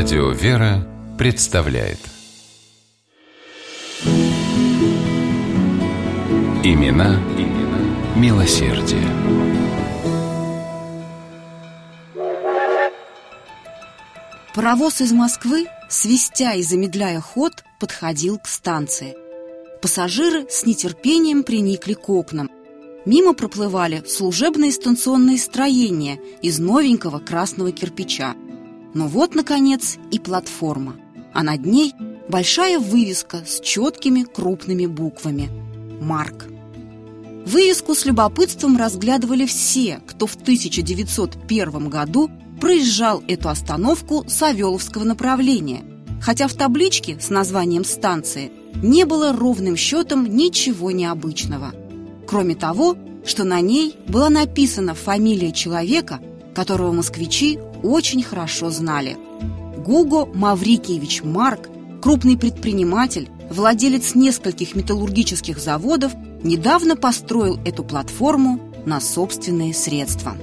Радио «Вера» представляет Имена, имена милосердие. Паровоз из Москвы, свистя и замедляя ход, подходил к станции. Пассажиры с нетерпением приникли к окнам. Мимо проплывали служебные станционные строения из новенького красного кирпича. Но вот, наконец, и платформа. А над ней большая вывеска с четкими крупными буквами «Марк». Вывеску с любопытством разглядывали все, кто в 1901 году проезжал эту остановку Савеловского направления, хотя в табличке с названием станции не было ровным счетом ничего необычного. Кроме того, что на ней была написана фамилия человека, которого москвичи очень хорошо знали. Гуго Маврикиевич Марк, крупный предприниматель, владелец нескольких металлургических заводов, недавно построил эту платформу на собственные средства.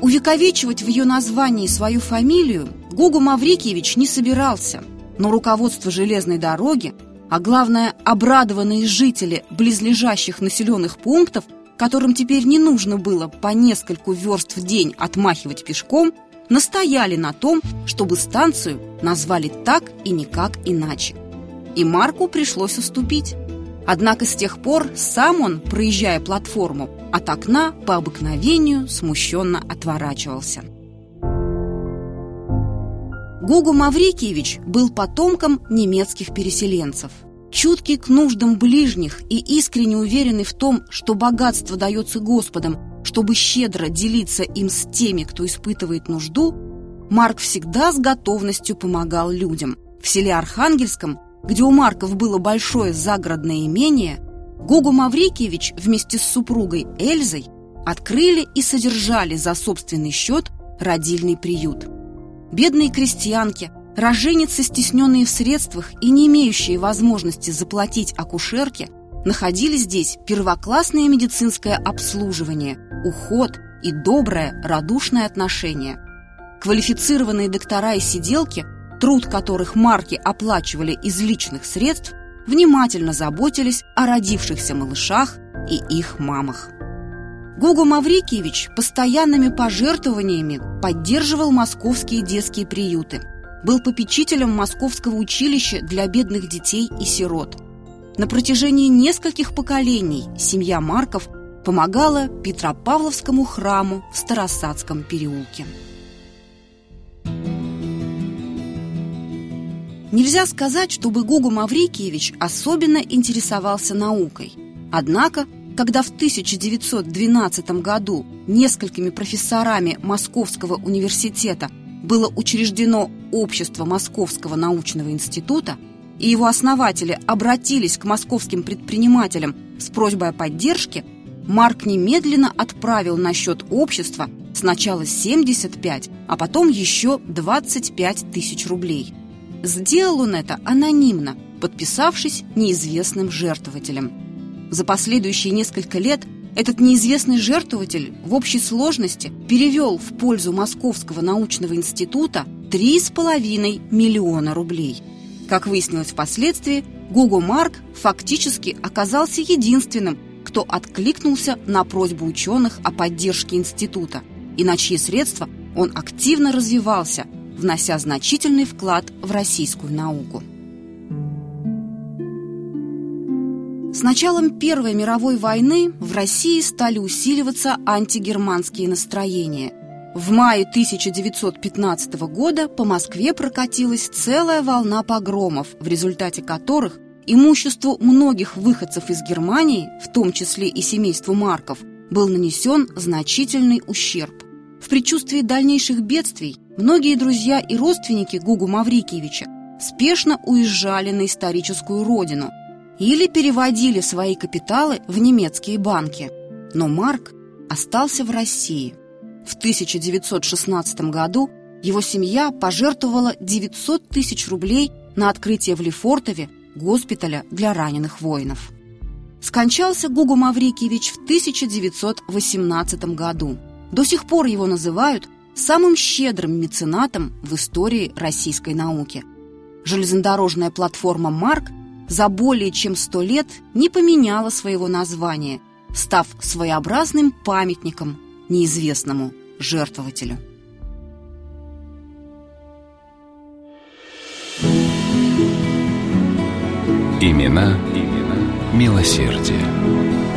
Увековечивать в ее названии свою фамилию Гугу Маврикиевич не собирался, но руководство железной дороги, а главное обрадованные жители близлежащих населенных пунктов, которым теперь не нужно было по нескольку верст в день отмахивать пешком, настояли на том, чтобы станцию назвали так и никак иначе. И Марку пришлось уступить. Однако с тех пор сам он, проезжая платформу, от окна по обыкновению смущенно отворачивался. Гугу Маврикиевич был потомком немецких переселенцев. Чуткий к нуждам ближних и искренне уверенный в том, что богатство дается Господом, чтобы щедро делиться им с теми, кто испытывает нужду, Марк всегда с готовностью помогал людям. В селе Архангельском, где у Марков было большое загородное имение, Гогу Маврикиевич вместе с супругой Эльзой открыли и содержали за собственный счет родильный приют. Бедные крестьянки, роженицы, стесненные в средствах и не имеющие возможности заплатить акушерке, находили здесь первоклассное медицинское обслуживание, уход и доброе, радушное отношение. Квалифицированные доктора и сиделки, труд которых марки оплачивали из личных средств, внимательно заботились о родившихся малышах и их мамах. Гугу Маврикиевич постоянными пожертвованиями поддерживал московские детские приюты, был попечителем Московского училища для бедных детей и сирот. На протяжении нескольких поколений семья Марков помогала Петропавловскому храму в Старосадском переулке. Нельзя сказать, чтобы Гугу Маврикиевич особенно интересовался наукой. Однако, когда в 1912 году несколькими профессорами Московского университета было учреждено Общество Московского научного института, и его основатели обратились к московским предпринимателям с просьбой о поддержке, Марк немедленно отправил на счет общества сначала 75, а потом еще 25 тысяч рублей – Сделал он это анонимно, подписавшись неизвестным жертвователем. За последующие несколько лет этот неизвестный жертвователь в общей сложности перевел в пользу Московского научного института 3,5 миллиона рублей. Как выяснилось впоследствии, Гуго Марк фактически оказался единственным, кто откликнулся на просьбу ученых о поддержке института и на чьи средства он активно развивался – внося значительный вклад в российскую науку. С началом Первой мировой войны в России стали усиливаться антигерманские настроения. В мае 1915 года по Москве прокатилась целая волна погромов, в результате которых имуществу многих выходцев из Германии, в том числе и семейству Марков, был нанесен значительный ущерб. В предчувствии дальнейших бедствий многие друзья и родственники Гугу Маврикиевича спешно уезжали на историческую родину или переводили свои капиталы в немецкие банки. Но Марк остался в России. В 1916 году его семья пожертвовала 900 тысяч рублей на открытие в Лефортове госпиталя для раненых воинов. Скончался Гугу Маврикиевич в 1918 году. До сих пор его называют самым щедрым меценатом в истории российской науки. Железнодорожная платформа «Марк» за более чем сто лет не поменяла своего названия, став своеобразным памятником неизвестному жертвователю. Имена, имена милосердие.